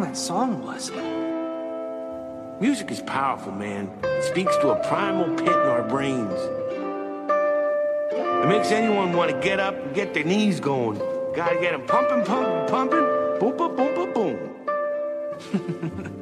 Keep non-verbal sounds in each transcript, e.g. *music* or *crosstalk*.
that song was. Music is powerful, man. It speaks to a primal pit in our brains. It makes anyone want to get up and get their knees going. Gotta get them pumping, pumping, pumping. Boom, boom, boom, boom, boom. *laughs*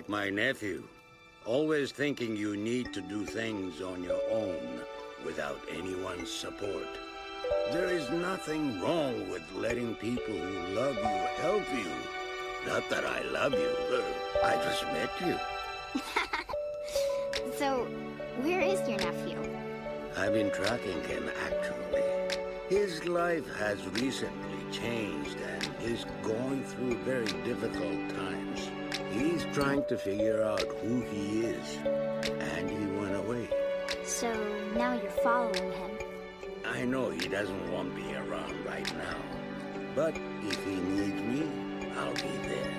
like my nephew. Always thinking you need to do things on your own without anyone's support. There is nothing wrong with letting people who love you help you. Not that I love you. I just met you. *laughs* So, where is your nephew? I've been tracking him actually. His life has recently changed and is going through very difficult times. Trying to figure out who he is, and he went away. So, now you're following him. I know he doesn't want me around right now, but if he needs me, I'll be there.